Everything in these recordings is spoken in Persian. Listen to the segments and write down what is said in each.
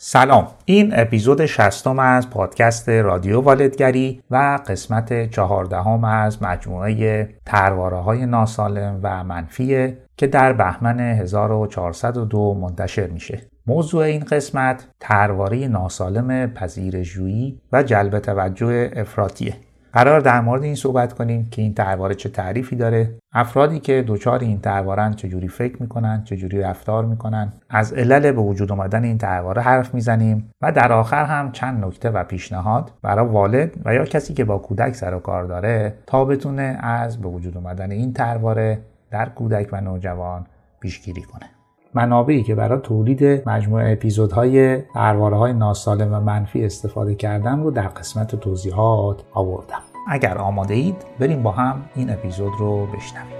سلام. این اپیزود شستم از پادکست رادیو والدگری و قسمت چهاردهم از مجموعه ترواره های ناسالم و منفیه که در بهمن 1402 منتشر میشه. موضوع این قسمت ترواره ناسالم پذیرشجویی و جلب توجه افراطیه. قرار در مورد این صحبت کنیم که این ترواره چه تعریفی داره افرادی که دچار این تروارن چجوری فکر می‌کنن چجوری رفتار می‌کنن. از علل به وجود آمدن این ترواره حرف می‌زنیم و در آخر هم چند نکته و پیشنهاد برای والد و یا کسی که با کودک سر و کار داره تا بتونه از به وجود آمدن این ترواره در کودک و نوجوان پیشگیری کنه. منابعی که برای تولید مجموعه اپیزودهای درباره های ناسالم و منفی استفاده کردم رو در قسمت توضیحات آوردم. اگر آماده اید بریم با هم این اپیزود رو بشنویم.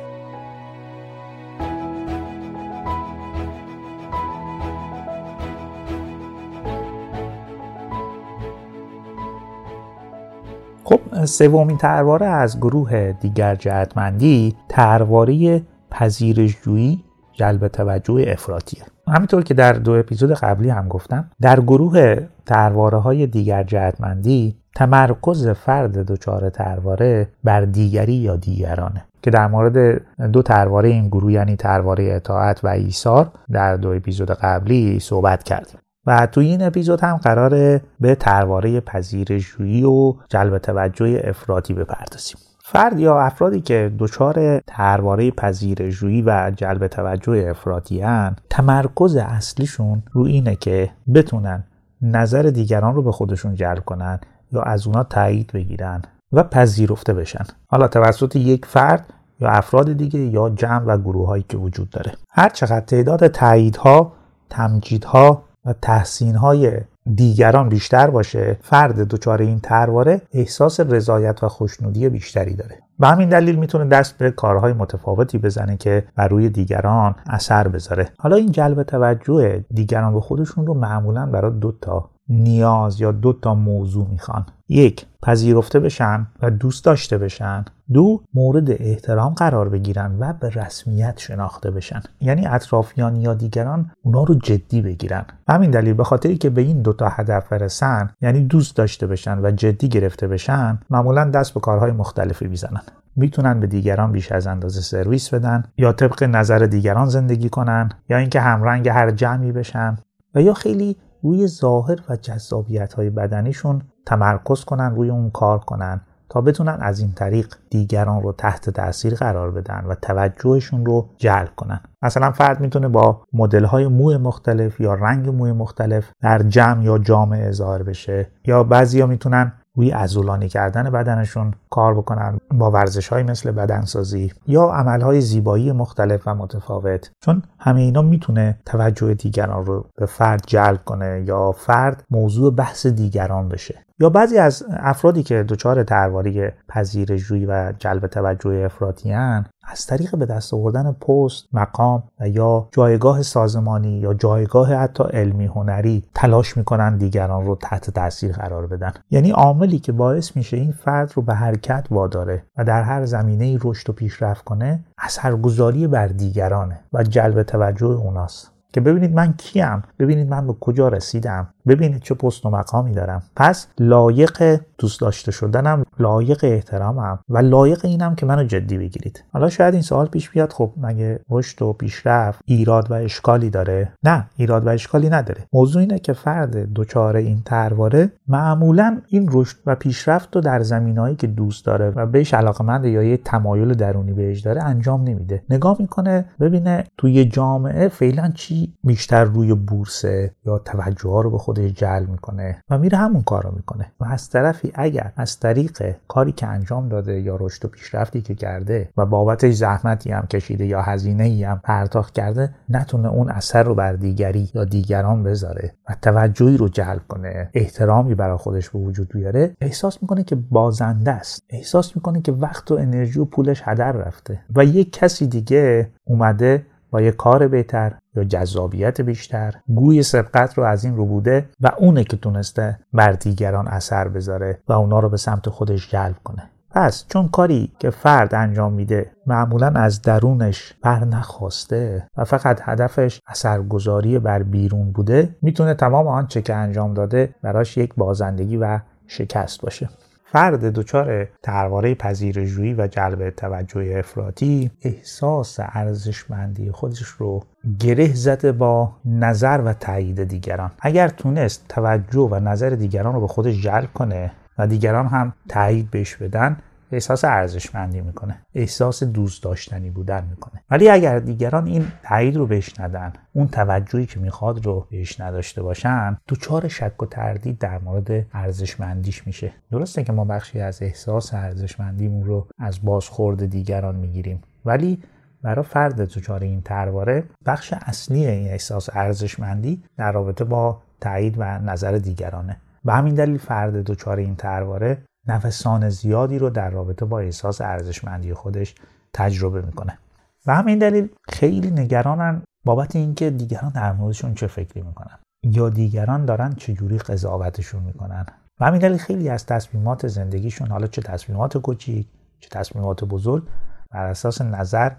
خب سومین ترواره از گروه دیگر جهتمندی ترواره پذیرشجویی جلب توجه افراطیه. همینطور که در دو اپیزود قبلی هم گفتم در گروه ترواره های دیگر جهتمندی تمرکز فرد دچار ترواره بر دیگری یا دیگرانه. که در مورد دو ترواره این گروه یعنی ترواره اطاعت و ایثار در دو اپیزود قبلی صحبت کردیم. و توی این اپیزود هم قراره به ترواره پذیرشجویی و جلب توجه افراطی بپردازیم. فرد یا افرادی که دچار ترواره پذیرشجویی و جلب توجه افراطی تمرکز اصلیشون رو اینه که بتونن نظر دیگران رو به خودشون جلب کنن یا از اونا تایید بگیرن و پذیرفته بشن. حالا توسط یک فرد یا افراد دیگه یا جمع و گروه هایی که وجود داره. هر چقدر تعداد تاییدها تمجیدها و تحسینهای دیگران بیشتر باشه فرد دچار این ترواره احساس رضایت و خوشنودی بیشتری داره. به همین دلیل می‌تونه دست به کارهای متفاوتی بزنه که بر روی دیگران اثر بذاره. حالا این جلب توجه دیگران به خودشون رو معمولا برای دو تا نیاز یا دو تا موضوع می‌خوان. یک پذیرفته بشن و دوست داشته بشن. دو مورد احترام قرار بگیرن و به رسمیت شناخته بشن. یعنی اطرافیان یا دیگران اونا رو جدی بگیرن. همین دلیل به خاطری که به این دوتا هدف برسن یعنی دوست داشته بشن و جدی گرفته بشن معمولا دست به کارهای مختلفی می‌زنن. می‌تونن به دیگران بیش از اندازه سرویس بدن یا طبق نظر دیگران زندگی کنن یا اینکه همرنگ هر جمعی بشن. و یا خیلی روی ظاهر و جذابیت های بدنیشون تمرکز کنن روی اون کار کنن تا بتونن از این طریق دیگران رو تحت تاثیر قرار بدن و توجهشون رو جلب کنن. مثلا فرد می‌تونه با مدل های موی مختلف یا رنگ موی مختلف در جمع یا جامعه ظاهر بشه یا بعضیا می‌تونن روی ازولانی کردن بدنشون کار بکنن با ورزش های مثل بدنسازی یا عمل های زیبایی مختلف و متفاوت. چون همه اینا می‌تونه توجه دیگران رو به فرد جلب کنه یا فرد موضوع بحث دیگران بشه. یا بعضی از افرادی که دچار ترواری پذیرشجویی و جلب توجه افراطیان از طریق به دست آوردن پست، مقام و یا جایگاه سازمانی یا جایگاه حتی علمی هنری تلاش می‌کنن دیگران رو تحت تاثیر قرار بدن. یعنی عاملی که باعث میشه این فرد رو به حرکت واداره و در هر زمینه رشد و پیشرفت کنه اثرگذاری بر دیگرانه و جلب توجه اوناست. که ببینید من کیم؟ ببینید من به کجا رسیدم؟ ببینید چه پست و مقامی دارم. پس لایق دوست داشته شدنم لایق احترامم و لایق اینم که منو جدی بگیرید. حالا شاید این سوال پیش بیاد خب مگه رشد و پیشرفت ایراد و اشکالی داره؟ نه ایراد و اشکالی نداره. موضوع اینه که فرد دچار این ترواره معمولا این رشد و پیشرفت رو در زمینهایی که دوست داره و بهش علاقمند یا یه تمایل درونی بهش داره انجام نمیده. نگاه می‌کنه ببینه توی جامعه فعلا چی بیشتر روی بورسه یا توجه ها رو به خودش جلب می‌کنه و میره همون کار رو می‌کنه. و از طرفی اگر از طریق کاری که انجام داده یا رشد و پیشرفتی که کرده و بابتش زحمتی هم کشیده یا هزینه ای هم پرداخت کرده نتونه اون اثر رو بر دیگری یا دیگران بذاره و توجهی رو جلب کنه احترامی برای خودش به وجود بیاره. احساس می‌کنه که بازنده است. احساس می‌کنه که وقت و انرژی و پولش هدر رفته. و یک کسی دیگه اومده با یه کار بهتر یا جذابیت بیشتر. گوی سبقت رو از این رو بوده و اونه که تونسته بر دیگران اثر بذاره و اونا رو به سمت خودش جلب کنه. پس چون کاری که فرد انجام میده معمولا از درونش بر نخواسته و فقط هدفش اثرگذاری بر بیرون بوده می‌تونه تمام آنچه که انجام داده براش یک بازندگی و شکست باشه. فرد دچار ترواره پذیرشجویی و جلب توجه افراطی احساس ارزشمندی خودش رو گره زده با نظر و تایید دیگران. اگر تونست توجه و نظر دیگران رو به خودش جلب کنه و دیگران هم تایید بهش بدن احساس ارزشمندی می‌کنه. احساس دوست داشتنی بودن می‌کنه. ولی اگر دیگران این تایید رو بهش ندن اون توجهی که می‌خواد رو بهش نداشته باشن دوچار شک و تردید در مورد ارزشمندیش میشه. درسته که ما بخشی از احساس ارزشمندیمون رو از بازخورد دیگران می‌گیریم. ولی برای فرد دچار این ترواره بخش اصلی این احساس ارزشمندی در رابطه با تایید و نظر دیگرانه. به همین دلیل فرد دچار این ترواره نوسان زیادی رو در رابطه با احساس ارزشمندی خودش تجربه می‌کنه. و همین دلیل خیلی نگرانن بابت اینکه دیگران در موردشون چه فکری می‌کنن یا دیگران دارن چجوری قضاوتشون می‌کنن. و همین دلیل خیلی از تصمیمات زندگیشون حالا چه تصمیمات کوچیک چه تصمیمات بزرگ بر اساس نظر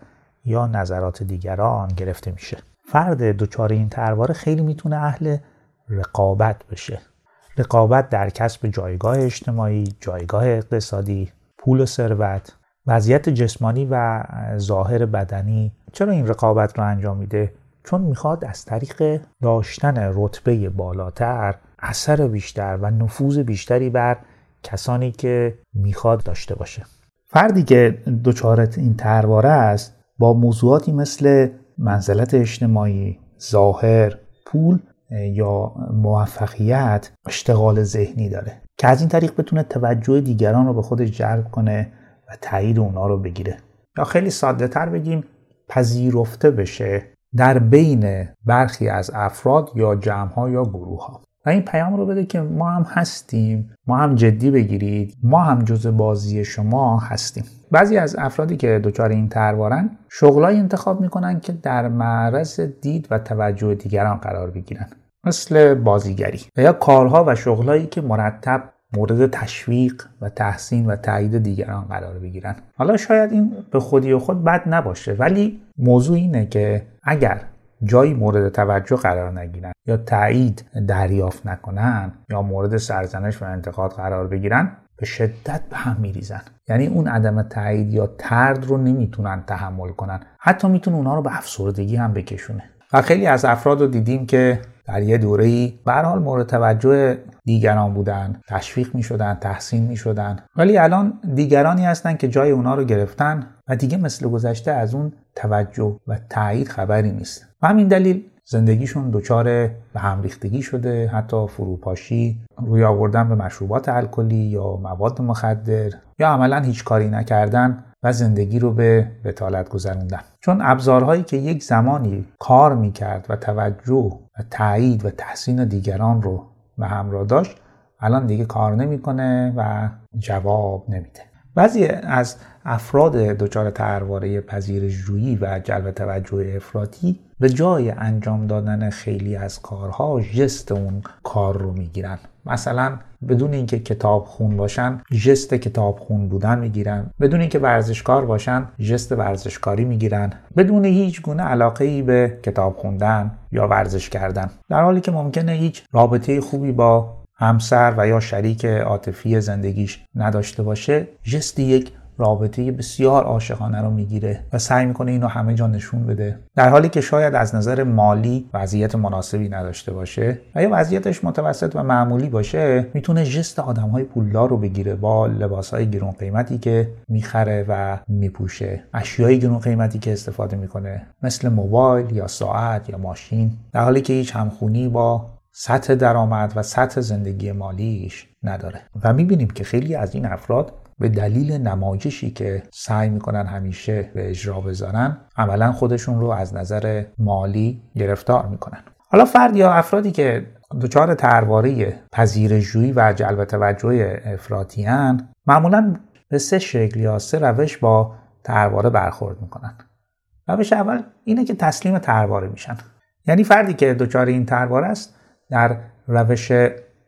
یا نظرات دیگران گرفته میشه. فرد دچار این ترواره خیلی می‌تونه اهل رقابت بشه. رقابت در کسب جایگاه اجتماعی، جایگاه اقتصادی، پول و ثروت، وضعیت جسمانی و ظاهر بدنی چرا این رقابت رو انجام میده؟ چون می‌خواد از طریق داشتن رتبه بالاتر اثر بیشتر و نفوذ بیشتری بر کسانی که می‌خواد داشته باشه فردی که دچارت این ترواره است با موضوعاتی مثل منزلت اجتماعی، ظاهر، پول یا موفقیت اشتغال ذهنی داره. که از این طریق بتونه توجه دیگران رو به خودش جلب کنه و تایید اونا رو بگیره. یا خیلی ساده تر بگیم پذیرفته بشه در بین برخی از افراد یا جمع ها یا گروه ها و این پیام رو بده که ما هم هستیم ما هم جدی بگیرید ما هم جز بازی شما هستیم. بعضی از افرادی که دچار این تروارن شغلای انتخاب می‌کنن که در معرض دید و توجه دیگران قرار بگیرن. مثل بازیگری و یا کارها و شغلایی که مرتب مورد تشویق و تحسین و تایید دیگران قرار بگیرن. حالا شاید این به خودی و خود بد نباشه ولی موضوع اینه که اگر جایی مورد توجه قرار نگیرن یا تایید دریافت نکنن یا مورد سرزنش و انتقاد قرار بگیرن به شدت به هم میریزن. یعنی اون عدم تایید یا ترد رو نمی‌تونن تحمل کنن. حتی می‌تونه اونها رو به افسردگی هم بکشونه. و خیلی از افراد رو دیدیم که در یه دوره ای حال مورد توجه دیگران بودن تشویق می شدن تحسین می شدن ولی الان دیگرانی هستن که جای اونا رو گرفتن و دیگه مثل گذشته از اون توجه و تایید خبری نیست. و همین دلیل زندگیشون دچار به هم ریختگی شده حتی فروپاشی روی آوردن به مشروبات الکلی یا مواد مخدر یا عملا هیچ کاری نکردن. و زندگی رو به بتالت گذروندن. چون ابزارهایی که یک زمانی کار می‌کرد و توجه و تایید و تحسین دیگران رو به همراه داشت الان دیگه کار نمی‌کنه و جواب نمیده. بعضی از افراد دچار ترواره پذیرشجویی و جلب توجه افراطی به جای انجام دادن خیلی از کارها جست اون کار رو می‌گیرن. مثلا بدون اینکه کتاب خون باشن جست کتاب خون بودن می‌گیرن. بدون اینکه ورزشکار باشن جست ورزشکاری می‌گیرن. بدون هیچ گونه علاقه ای به کتاب خوندن یا ورزش کردن. در حالی که ممکنه هیچ رابطه خوبی با همسر و یا شریک عاطفی زندگیش نداشته باشه جست یک رابطه بسیار عاشقانه رو می‌گیره و سعی می‌کنه اینو همه جا نشون بده. در حالی که شاید از نظر مالی وضعیت مناسبی نداشته باشه و یا وضعیتش متوسط و معمولی باشه می‌تونه جست آدم های پولدار رو بگیره با لباس های گرون قیمتی که می‌خره و میپوشه. اشیای گرون قیمتی که استفاده می‌کنه مثل موبایل یا ساعت یا ماشین. در حالی که هیچ همخونی با سطح درآمد و سطح زندگی مالیش نداره. و می‌بینیم که خیلی از این افراد به دلیل نمایشی که سعی می‌کنن همیشه به اجرا بذارن عملا خودشون رو از نظر مالی گرفتار می‌کنن. حالا فرد یا افرادی که دچار ترواره پذیرشجویی و جلب توجه افراطیان معمولا به سه شکل یا سه روش با ترواره برخورد می‌کنن. روش اول اینه که تسلیم ترواره میشن. یعنی فردی که دچار این ترواره است در روش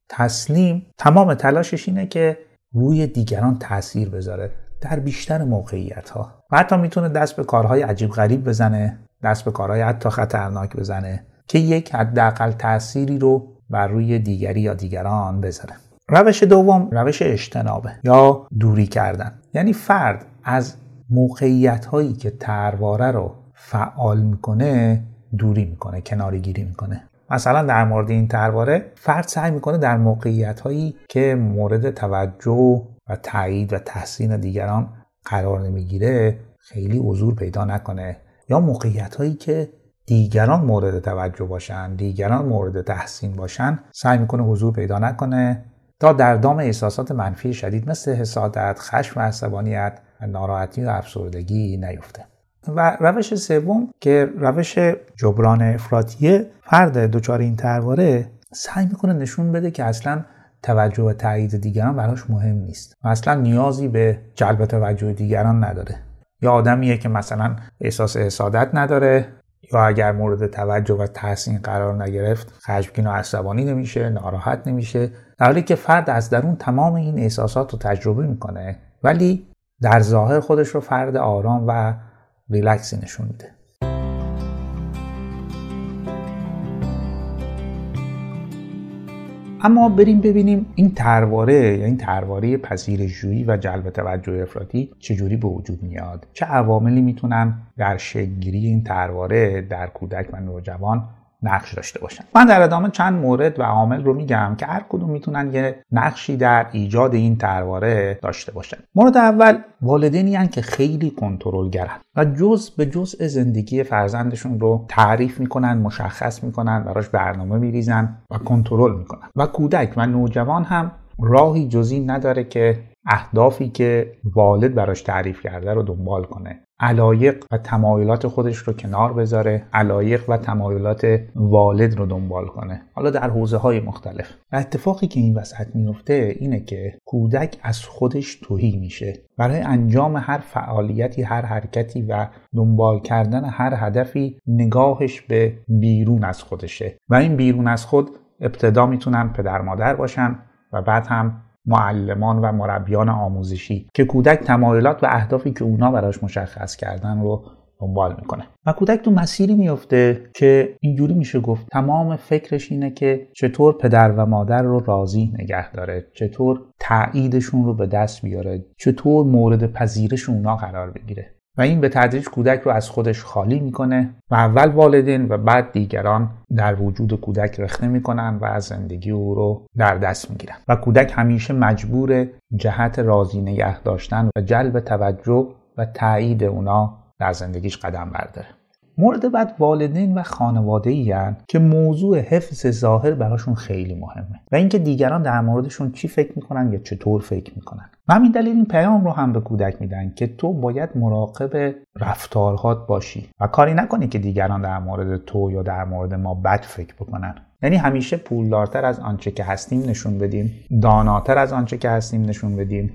تسلیم تمام تلاشش اینه که روی دیگران تاثیر بذاره در بیشتر موقعیت ها و حتی می‌تونه دست به کارهای عجیب غریب بزنه دست به کارهای حتی خطرناک بزنه که یک حداقل تأثیری رو بر روی دیگری یا دیگران بذاره. روش دوم روش اجتنابه یا دوری کردن. یعنی فرد از موقعیت هایی که ترواره رو فعال می‌کنه دوری می‌کنه کناری گیری می‌کنه. مثلا در مورد این ترواره فرد سعی می‌کنه در موقعیت هایی که مورد توجه و تایید و تحسین دیگران قرار نمی‌گیره خیلی حضور پیدا نکنه یا موقعیت هایی که دیگران مورد توجه باشن دیگران مورد تحسین باشن سعی می‌کنه حضور پیدا نکنه تا در دام احساسات منفی شدید مثل حسادت، خشم و عصبانیت ناراحتی و افسردگی نیفته. و روش سوم که روش جبران افراطیه فرد دچار این ترواره سعی می‌کنه نشون بده که اصلا توجه و تایید دیگران براش مهم نیست و اصلا نیازی به جلب توجه دیگران نداره. یا آدمیه که مثلا احساس حسادت نداره یا اگر مورد توجه و تحسین قرار نگرفت خشمگین و عصبانی نمیشه ناراحت نمیشه. در حالی که فرد از درون تمام این احساسات رو تجربه می‌کنه ولی در ظاهر خودش رو فرد آرام و ریلکسی نشون میده. اما بریم ببینیم این ترواره یا این ترواره پذیرشجویی و جلب توجه افراطی چجوری به وجود میاد؟ چه عواملی می‌تونن در شکلگیری این ترواره در کودک و نوجوان نقش داشته باشن. من در ادامه چند مورد و عامل رو میگم که هر کدوم می‌تونن یه نقشی در ایجاد این ترواره داشته باشن. مورد اول والدینی هن که خیلی کنترلگرن و جز به جزء زندگی فرزندشون رو تعریف می‌کنن مشخص می‌کنن براش برنامه میریزن و کنترل می‌کنن. و کودک و نوجوان هم راهی جزی نداره که اهدافی که والد براش تعریف کرده رو دنبال کنه. علایق و تمایلات خودش رو کنار بذاره علایق و تمایلات والد رو دنبال کنه. حالا در حوزه های مختلف. و اتفاقی که این وسط میفته اینه که کودک از خودش توهی میشه. برای انجام هر فعالیتی هر حرکتی و دنبال کردن هر هدفی نگاهش به بیرون از خودشه. و این بیرون از خود ابتدا می‌تونن پدر مادر باشن. و بعد هم معلمان و مربیان آموزشی که کودک تمایلات و اهدافی که اونا براش مشخص کردن رو دنبال می‌کنه. و کودک تو مسیری میفته که اینجوری میشه گفت تمام فکرش اینه که چطور پدر و مادر رو راضی نگه داره چطور تاییدشون رو به دست بیاره چطور مورد پذیرش اونا قرار بگیره. و این به تدریج کودک رو از خودش خالی می‌کنه و اول والدین و بعد دیگران در وجود کودک رخنه می‌کنن و از زندگی او رو در دست می‌گیرن. و کودک همیشه مجبور جهت راضی نگه داشتن و جلب توجه و تایید اونا در زندگیش قدم برداره. مورد بعد والدین و خانواده ای که موضوع حفظ ظاهر براشون خیلی مهمه و اینکه دیگران در موردشون چی فکر می‌کنن یا چطور فکر می‌کنن. و همین دلیل این پیام رو هم به کودک میدن که تو باید مراقب رفتارهات باشی و کاری نکنی که دیگران در مورد تو یا در مورد ما بد فکر بکنن. یعنی همیشه پولدارتر از آنچه که هستیم نشون بدیم داناتر از آنچه که هستیم نشون بدیم.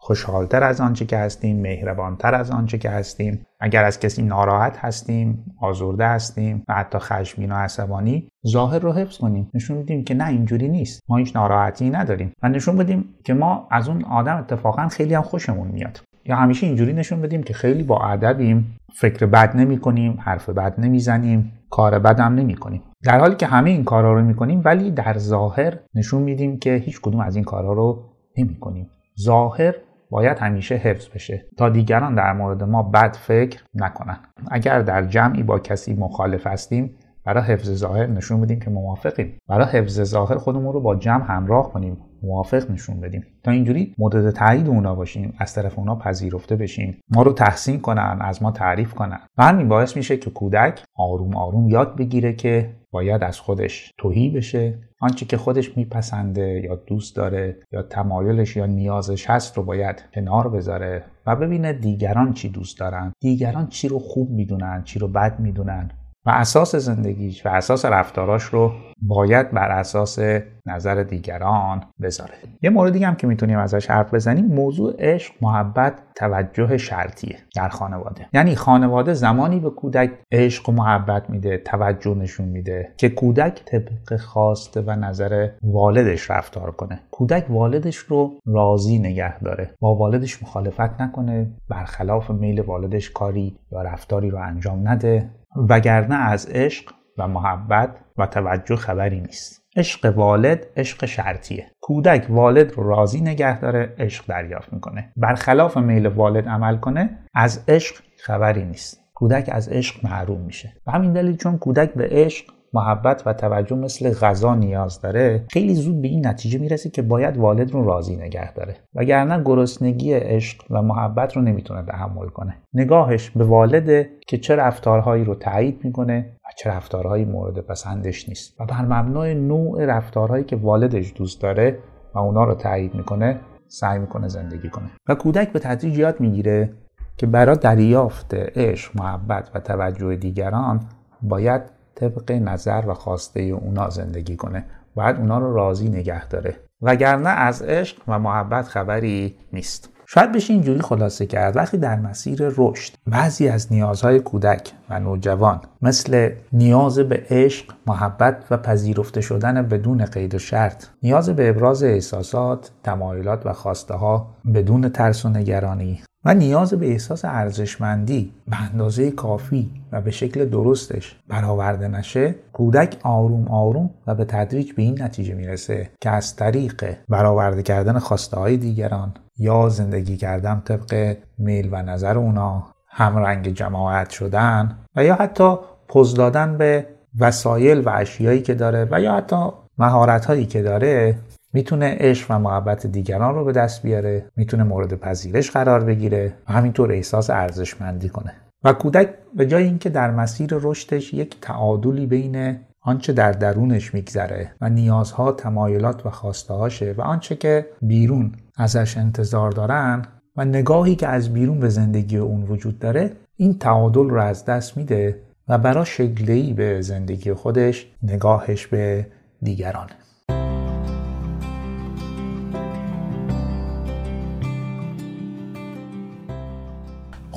خوشحالتر از آنچه که هستیم مهربانتر از آنچه که هستیم. اگر از کسی ناراحت هستیم آزرده هستیم و حتی خشمگین و عصبانی ظاهر رو حفظ کنیم. نشون بدیم که نه اینجوری نیست. ما هیچ ناراحتی نداریم. و نشون بدیم که ما از اون آدم اتفاقا خیلی هم خوشمون میاد. یا همیشه اینجوری نشون بدیم که خیلی با ادبیم. فکر بد نمی کنیم حرف بد نمی‌زنیم کار بد هم نمی کنیم در حالی که همه این کارا رو می‌کنیم ولی در ظاهر نشون میدیم که هیچ کدوم از این کارا رو نمی کنیم ظاهر باید همیشه حفظ بشه تا دیگران در مورد ما بد فکر نکنن. اگر در جمعی با کسی مخالف هستیم برای حفظ ظاهر نشون بدیم که موافقیم. برای حفظ ظاهر خودمون رو با جمع همراه کنیم. موافق نشون بدیم. تا اینجوری مدد تایید اونا باشیم. از طرف اونا پذیرفته بشیم. ما رو تحسین کنن. از ما تعریف کنن. و همین باعث میشه که کودک آروم آروم یاد بگیره که باید از خودش توهی بشه. آنچه که خودش میپسنده یا دوست داره یا تمایلش یا نیازش هست رو باید کنار بذاره و ببینه دیگران چی دوست دارن. دیگران چی رو خوب می‌دونن چی رو بد می‌دونن. و اساس زندگیش و اساس رفتاراش رو باید بر اساس نظر دیگران بذاره. یه مورد دیگه هم که می‌تونیم ازش حرف بزنیم موضوع عشق محبت توجه شرطیه در خانواده. یعنی خانواده زمانی به کودک عشق و محبت میده توجه نشون میده که کودک طبق خواسته و نظر والدش رفتار کنه. کودک والدش رو راضی نگه داره. با والدش مخالفت نکنه برخلاف میل والدش کاری یا رفتاری رو انجام نده. وگرنه از عشق و محبت و توجه خبری نیست. عشق والد عشق شرطیه. کودک والد رو راضی نگه داره عشق دریافت می‌کنه. برخلاف میل والد عمل کنه از عشق خبری نیست. کودک از عشق محروم میشه. و همین دلیل چون کودک به عشق محبت و توجه مثل غذا نیاز داره خیلی زود به این نتیجه می‌رسه که باید والد رو راضی نگه داره. وگرنه گرسنگی عشق و محبت رو نمی‌تونه تحمل کنه. نگاهش به والده که چه رفتارهایی رو تایید می‌کنه چه رفتارهایی مورد پسندش نیست. و بر مبنای نوع رفتارهایی که والدش دوست داره و اونا رو تایید می‌کنه سعی می‌کنه زندگی کنه. و کودک به تدریج یاد می‌گیره که برای دریافت عشق محبت و توجه دیگران باید طبق نظر و خواسته اونا زندگی کنه. باید اونا رو راضی نگه داره. وگرنه از عشق و محبت خبری نیست. شاید بشه اینجوری خلاصه کرد. وقتی در مسیر رشد بعضی از نیازهای کودک و نوجوان مثل نیاز به عشق، محبت و پذیرفته شدن بدون قید و شرط نیاز به ابراز احساسات، تمایلات و خواسته ها بدون ترس و نگرانی و نیاز به احساس ارزشمندی به اندازه کافی و به شکل درستش برآورده نشه کودک آروم آروم و به تدریج به این نتیجه می‌رسه که از طریق برآورده کردن خواسته های دیگران یا زندگی کردن طبق میل و نظر اونا همرنگ جماعت شدن و یا حتی پوز دادن به وسایل و اشیایی که داره و یا حتی مهارت هایی که داره می‌تونه عشق و محبت دیگران رو به دست بیاره می‌تونه مورد پذیرش قرار بگیره و همینطور احساس ارزشمندی کنه. و کودک به جای اینکه در مسیر رشدش یک تعادلی بین آنچه در درونش میگذره و نیازها تمایلات و هاشه و آنچه که بیرون ازش انتظار دارن و نگاهی که از بیرون به زندگی اون وجود داره این تعادل رو از دست میده و برای شکلی به زندگی خودش نگاهش به دیگرانه.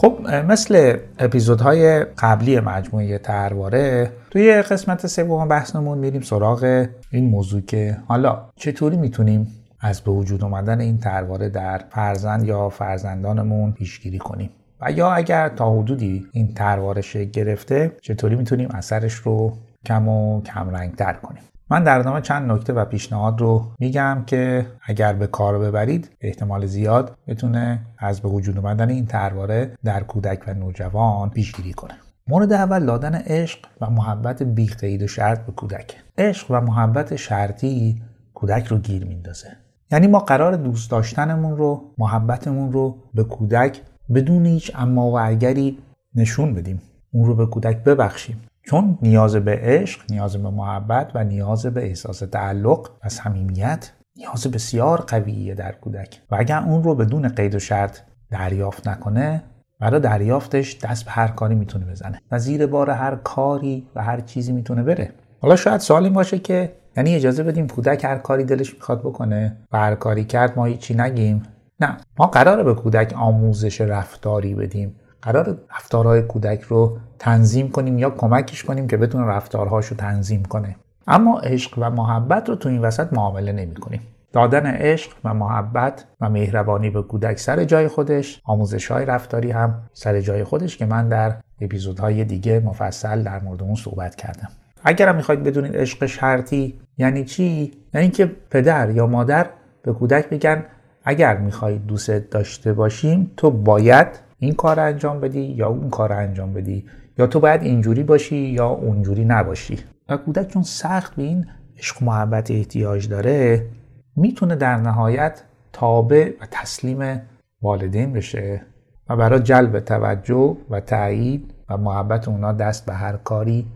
خب مثل اپیزودهای قبلی مجموعه ترواره توی قسمت سوم بحثمون میریم سراغ این موضوع که حالا چطوری می‌تونیم از به وجود اومدن این ترواره در فرزند یا فرزندانمون پیشگیری کنیم؟ و یا اگر تا حدودی این ترواره گرفته چطوری می‌تونیم اثرش رو کم و کم رنگ تر کنیم؟ من در ادامه چند نکته و پیشنهاد رو میگم که اگر به کار ببرید احتمال زیاد بتونه از به وجود اومدن این ترواره در کودک و نوجوان پیشگیری کنه. مورد اول دادن عشق و محبت بی و شرط به کودک. عشق و محبت شرطی کودک رو گیر میندازه. یعنی ما قرار دوست داشتنمون رو محبتمون رو به کودک بدون هیچ اما و اگری نشون بدیم. اون رو به کودک ببخشیم. چون نیاز به عشق، نیاز به محبت و نیاز به احساس تعلق و صمیمیت نیاز بسیار قویه در کودک. و اگر اون رو بدون قید و شرط دریافت نکنه برای دریافتش دست به هر کاری می‌تونه بزنه. و زیر بار هر کاری و هر چیزی می‌تونه بره. حالا شاید سوال این باشه که یعنی اجازه بدیم کودک هر کاری دلش می‌خواد بکنه و هر کاری کرد ما هیچی نگیم؟ نه. ما قراره به کودک آموزش رفتاری بدیم. قرار رفتارهای کودک رو تنظیم کنیم یا کمکش کنیم که بتونه رفتارهاش رو تنظیم کنه. اما عشق و محبت رو تو این وسط معامله نمی کنیم. دادن عشق و محبت و مهربانی به کودک سر جای خودش آموزش های رفتاری هم سر جای خودش که من در اپیزودهای دیگه مفصل در مورد اون صحبت کردم. اگرم می‌خواید بدونید عشق شرطی یعنی چی؟ یعنی که پدر یا مادر به کودک بگن اگر می‌خواهید دوست داشته باشیم تو باید این کار انجام بدی یا اون کار انجام بدی؟ یا تو باید اینجوری باشی یا اونجوری نباشی؟ و کودک چون سخت به این عشق و محبت احتیاج داره می‌تونه در نهایت تابع و تسلیم والدین بشه و برای جلب توجه و تایید و محبت اونا دست به هر کاری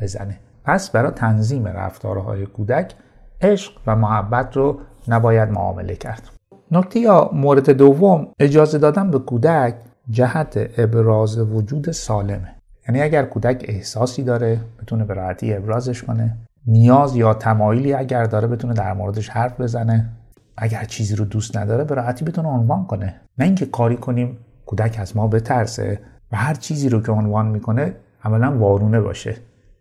بزنه. پس برای تنظیم رفتارهای کودک عشق و محبت رو نباید معامله کرد. نکته یا مورد دوم اجازه دادن به کودک جهت ابراز وجود سالمه. یعنی اگر کودک احساسی داره بتونه به راحتی ابرازش کنه. نیاز یا تمایلی اگر داره بتونه در موردش حرف بزنه. اگر چیزی رو دوست نداره به راحتی بتونه عنوان کنه. نه اینکه کاری کنیم کودک از ما بترسه و هر چیزی رو که عنوان می‌کنه عملا وارونه باشه.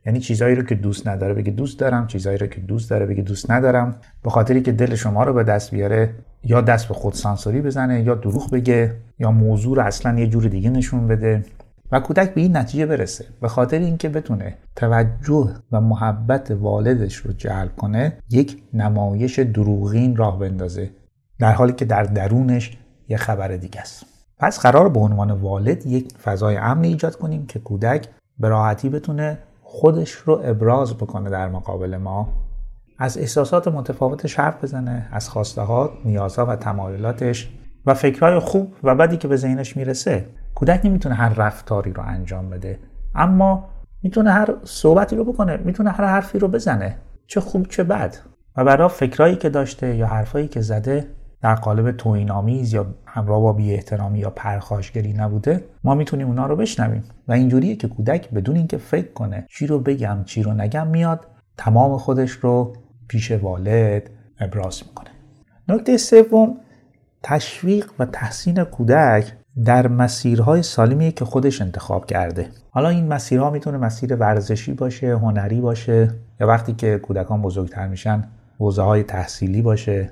یعنی چیزایی رو که دوست نداره بگه دوست دارم چیزایی رو که دوست داره بگه دوست ندارم. به خاطری که دل شما رو به دست بیاره یا دست به خود سانسوری بزنه یا دروغ بگه یا موضوع رو اصلا یه جور دیگه نشون بده و کودک به این نتیجه برسه. به خاطر اینکه بتونه توجه و محبت والدش رو جلب کنه یک نمایش دروغین راه بندازه. در حالی که در درونش یه خبر دیگه است. پس قرار به عنوان والد یک فضای امن ایجاد کنیم که کودک به راحتی بتونه خودش رو ابراز بکنه در مقابل ما. از احساسات متفاوتش حرف بزنه از خواسته ها نیازها و تمایلاتش و فکرهای خوب و بدی که به ذهنش می‌رسه. کودک نمی‌تونه هر رفتاری رو انجام بده اما می‌تونه هر صحبتی رو بکنه می‌تونه هر حرفی رو بزنه چه خوب چه بد. و برای فکرایی که داشته یا حرفایی که زده در قالب توهینآمیز یا همراه با بی احترامی یا پرخاشگری نبوده ما می‌تونیم اونا رو بشنویم. و اینجوریه که کودک بدون اینکه فکر کنه چی رو بگم چی رو نگم میاد تمام خودش رو پیش والد ابراز می‌کنه. نکته سوم تشویق و تحسین کودک در مسیرهای سالمیه که خودش انتخاب کرده. حالا این مسیرها می‌تونه مسیر ورزشی باشه هنری باشه یا وقتی که کودکان بزرگتر میشن حوزه های تحصیلی باشه.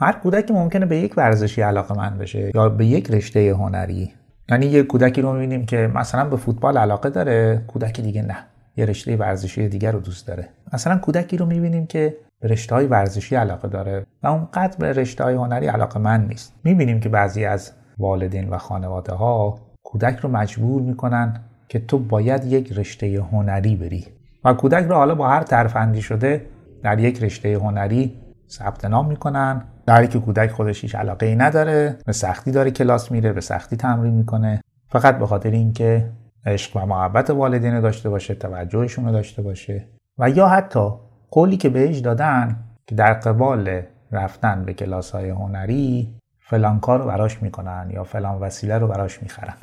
هر کودکی ممکنه به یک ورزشی علاقه من بشه یا به یک رشته هنری. یعنی یه کودکی رو می‌بینیم که مثلا به فوتبال علاقه داره کودکی دیگه نه. یه رشته ورزشی دیگر رو دوست داره. مثلا کودکی رو می‌بینیم که به رشته های ورزشی علاقه داره و اونقدر به رشته های هنری علاقه من نیست. می‌بینیم که بعضی از والدین و خانواده ها کودک رو مجبور می‌کنن که تو باید یک رشته هنری بری و کودک رو حالا با هر ترفندی شده در یک رشته هنری ثبت نام می‌کنن. در که کودک خودش هیچ علاقه ای نداره به سختی داره کلاس میره به سختی تمرین می‌کنه. فقط به خاطر اینکه عشق و محبت والدین داشته باشه توجهشون رو داشته باشه و یا حتی قولی که بهش دادن که در قبال رفتن به کلاس های هنری فلان کار رو براش می‌کنن یا فلان وسیله رو براش می‌خرن.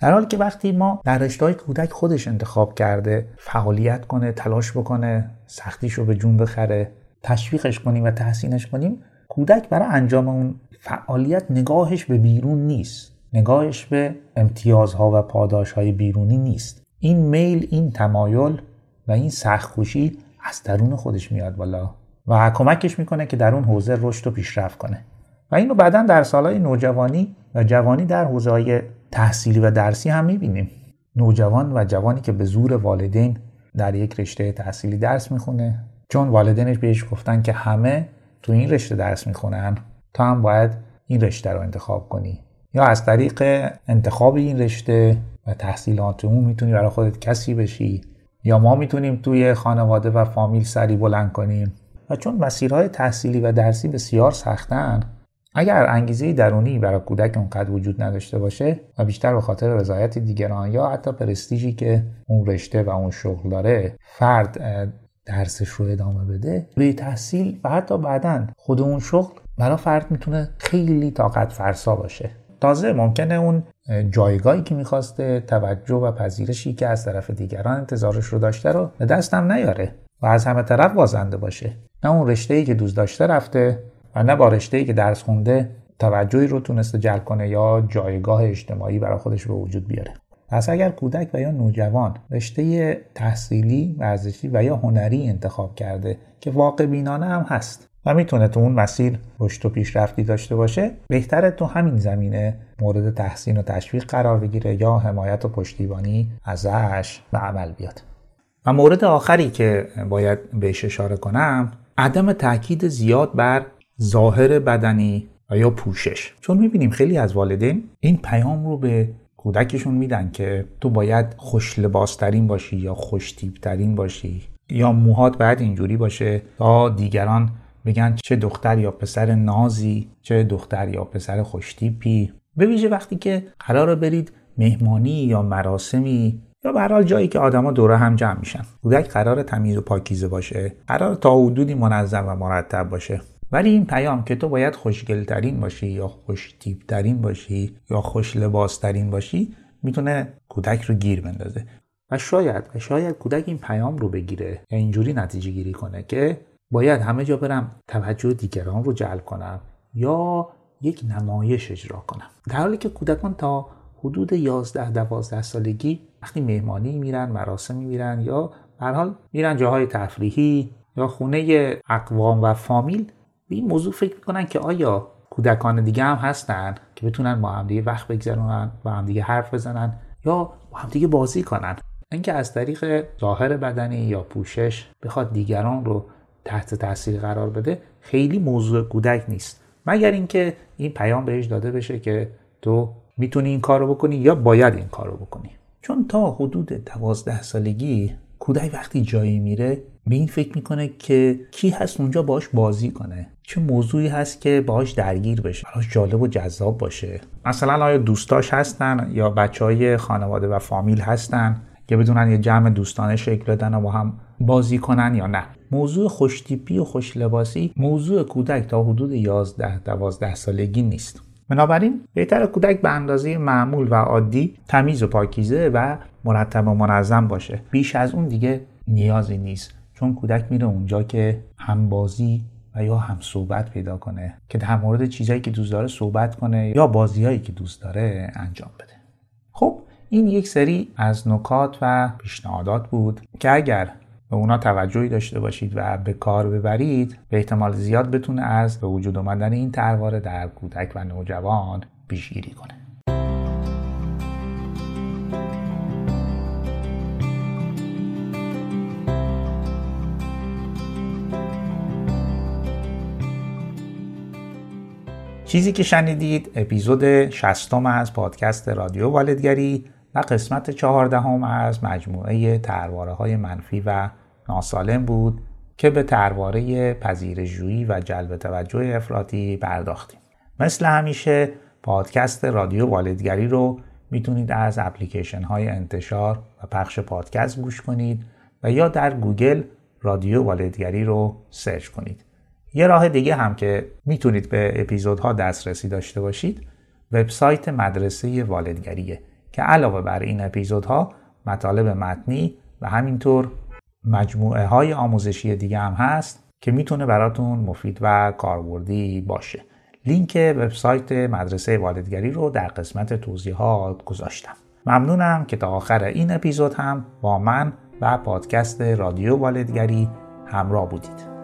در حالی که وقتی ما در رشته کودک خودش انتخاب کرده فعالیت کنه تلاش بکنه سختیش رو به جون بخره تشویقش کنیم و تحسینش کنیم کودک برای انجام اون فعالیت نگاهش به بیرون نیست. نگاهش به امتیازها و پاداشهای بیرونی نیست. این میل این تمایل و این سختکوشی از درون خودش میاد بالا و کمکش می‌کنه که در اون حوزه رشد و پیشرفت کنه. و اینو بعدا در سالهای نوجوانی و جوانی در حوزه های تحصیلی و درسی هم می‌بینیم. نوجوان و جوانی که به زور والدین در یک رشته تحصیلی درس می‌خونه چون والدینش بهش گفتن که همه تو این رشته درس می‌خونن تا هم باید این رشته رو انتخاب کنی. یا از طریق انتخاب این رشته و تحصیلات اون می‌تونی برای خودت کسی بشی. یا ما می‌تونیم توی خانواده و فامیل سری بلند کنیم؟ و چون مسیرهای تحصیلی و درسی بسیار سختن اگر انگیزه درونی برای کودک اونقدر وجود نداشته باشه و بیشتر به خاطر رضایت دیگران یا حتی پرستیژی که اون رشته و اون شغل داره فرد درسش رو ادامه بده به تحصیل و حتی بعدا خود اون شغل برای فرد می‌تونه خیلی طاقت فرسا باشه. تازه ممکنه اون جایگاهی که می‌خواسته توجه و پذیرشی که از طرف دیگران انتظارش رو داشته رو به دستم نیاره و از همه طرف بازنده باشه. نه اون رشته ای که دوست داشته رفته و نه با رشته ای که درس خونده توجهی رو تونسته جلب کنه یا جایگاه اجتماعی برای خودش به وجود بیاره. پس اگر کودک و یا نوجوان رشته تحصیلی ورزشی و یا هنری انتخاب کرده که واقع بینانه هم هست و می‌تونه تو اون مسیر رشد و پیشرفتی داشته باشه. بهتره تو همین زمینه مورد تحسین و تشویق قرار بگیره یا حمایت و پشتیبانی ازش به عمل بیاد. و مورد آخری که باید بهش اشاره کنم عدم تاکید زیاد بر ظاهر بدنی و یا پوشش. چون می‌بینیم خیلی از والدین این پیام رو به کودکشون میدن که تو باید خوش لباسترین باشی یا خوش ترین باشی یا موهات باید اینجوری باشه تا دیگران بگن چه دختر یا پسر نازی چه دختر یا پسر خوشتیپی. به ویژه وقتی که قرار برید مهمانی یا مراسمی یا به جایی که آدما دوره هم جمع میشن. کودک قرار تمیز و پاکیزه باشه قرار تا حدودی منظم و مرتب باشه. ولی این پیام که تو باید خوشگلترین باشی یا خوش ترین باشی یا خوش لباسترین باشی می‌تونه کودک رو گیر بندازه. و شاید و شاید کودک این پیام رو بگیره اینجوری نتیجه گیری کنه که باید همه جا برم توجه دیگران رو جلب کنم یا یک نمایش اجرا کنم. در حالی که کودکان تا حدود 11 12 سالگی وقتی مهمانی میرن مراسمی میرن یا به حال میرن جاهای تفریحی یا خونه اقوام و فامیل به این موضوع فکر می‌کنن که آیا کودکان دیگه هم هستن که بتونن با همدیگه وقت بگذرونن با همدیگه حرف بزنن یا با همدیگه بازی کنن. اینکه از طریق ظاهر بدنی یا پوشش بخواد دیگران رو تحت تاثیر قرار بده خیلی موضوع کودک نیست. مگر اینکه این پیام بهش داده بشه که تو می‌تونی این کار رو بکنی یا باید این کار رو بکنی؟ چون تا حدود دوازده سالگی کودک وقتی جایی میره به این فکر می‌کنه که کی هست اونجا باش بازی کنه. چه موضوعی هست که باهاش درگیر بشه براش جالب و جذاب باشه. مثلا آیا دوستاش هستن یا بچه های خانواده و فامیل هستن که بدونن یه جمع دوستانه شکل بدن و با هم بازی کنن یا نه؟ موضوع خوشتیپی و خوش لباسی موضوع کودک تا حدود 11 12 سالگی نیست. بنابراین بهتر کودک به اندازه معمول و عادی تمیز و پاکیزه و مرتب و منظم باشه. بیش از اون دیگه نیازی نیست. چون کودک میره اونجا که هم بازی و یا هم صحبت پیدا کنه که در مورد چیزهایی که دوست داره صحبت کنه یا بازیهایی که دوست داره انجام بده. خب این یک سری از نکات و پیشنهادات بود که اگر به اونا توجهی داشته باشید و به کار ببرید به احتمال زیاد بتونه از به وجود آمدن این ترواره در کودک و نوجوان پیشگیری کنه. چیزی که شنیدید اپیزود شصتم از پادکست رادیو والدگری و قسمت چهاردهم از مجموعه طرحواره های منفی و ناسالم بود که به طرحواره پذیرشجویی و جلب توجه افراطی پرداختیم. مثل همیشه پادکست رادیو والدگری رو می‌تونید از اپلیکیشن های انتشار و پخش پادکست گوش کنید و یا در گوگل رادیو والدگری رو search کنید. یه راه دیگه هم که می‌تونید به اپیزودها دسترسی داشته باشید وبسایت مدرسه والدگریه. که علاوه بر این اپیزودها مطالب متنی و همینطور مجموعه های آموزشی دیگه هم هست که می‌تونه براتون مفید و کاربردی باشه. لینک وبسایت مدرسه والدگری رو در قسمت توضیحات گذاشتم. ممنونم که تا آخر این اپیزود هم با من و پادکست رادیو والدگری همراه بودید.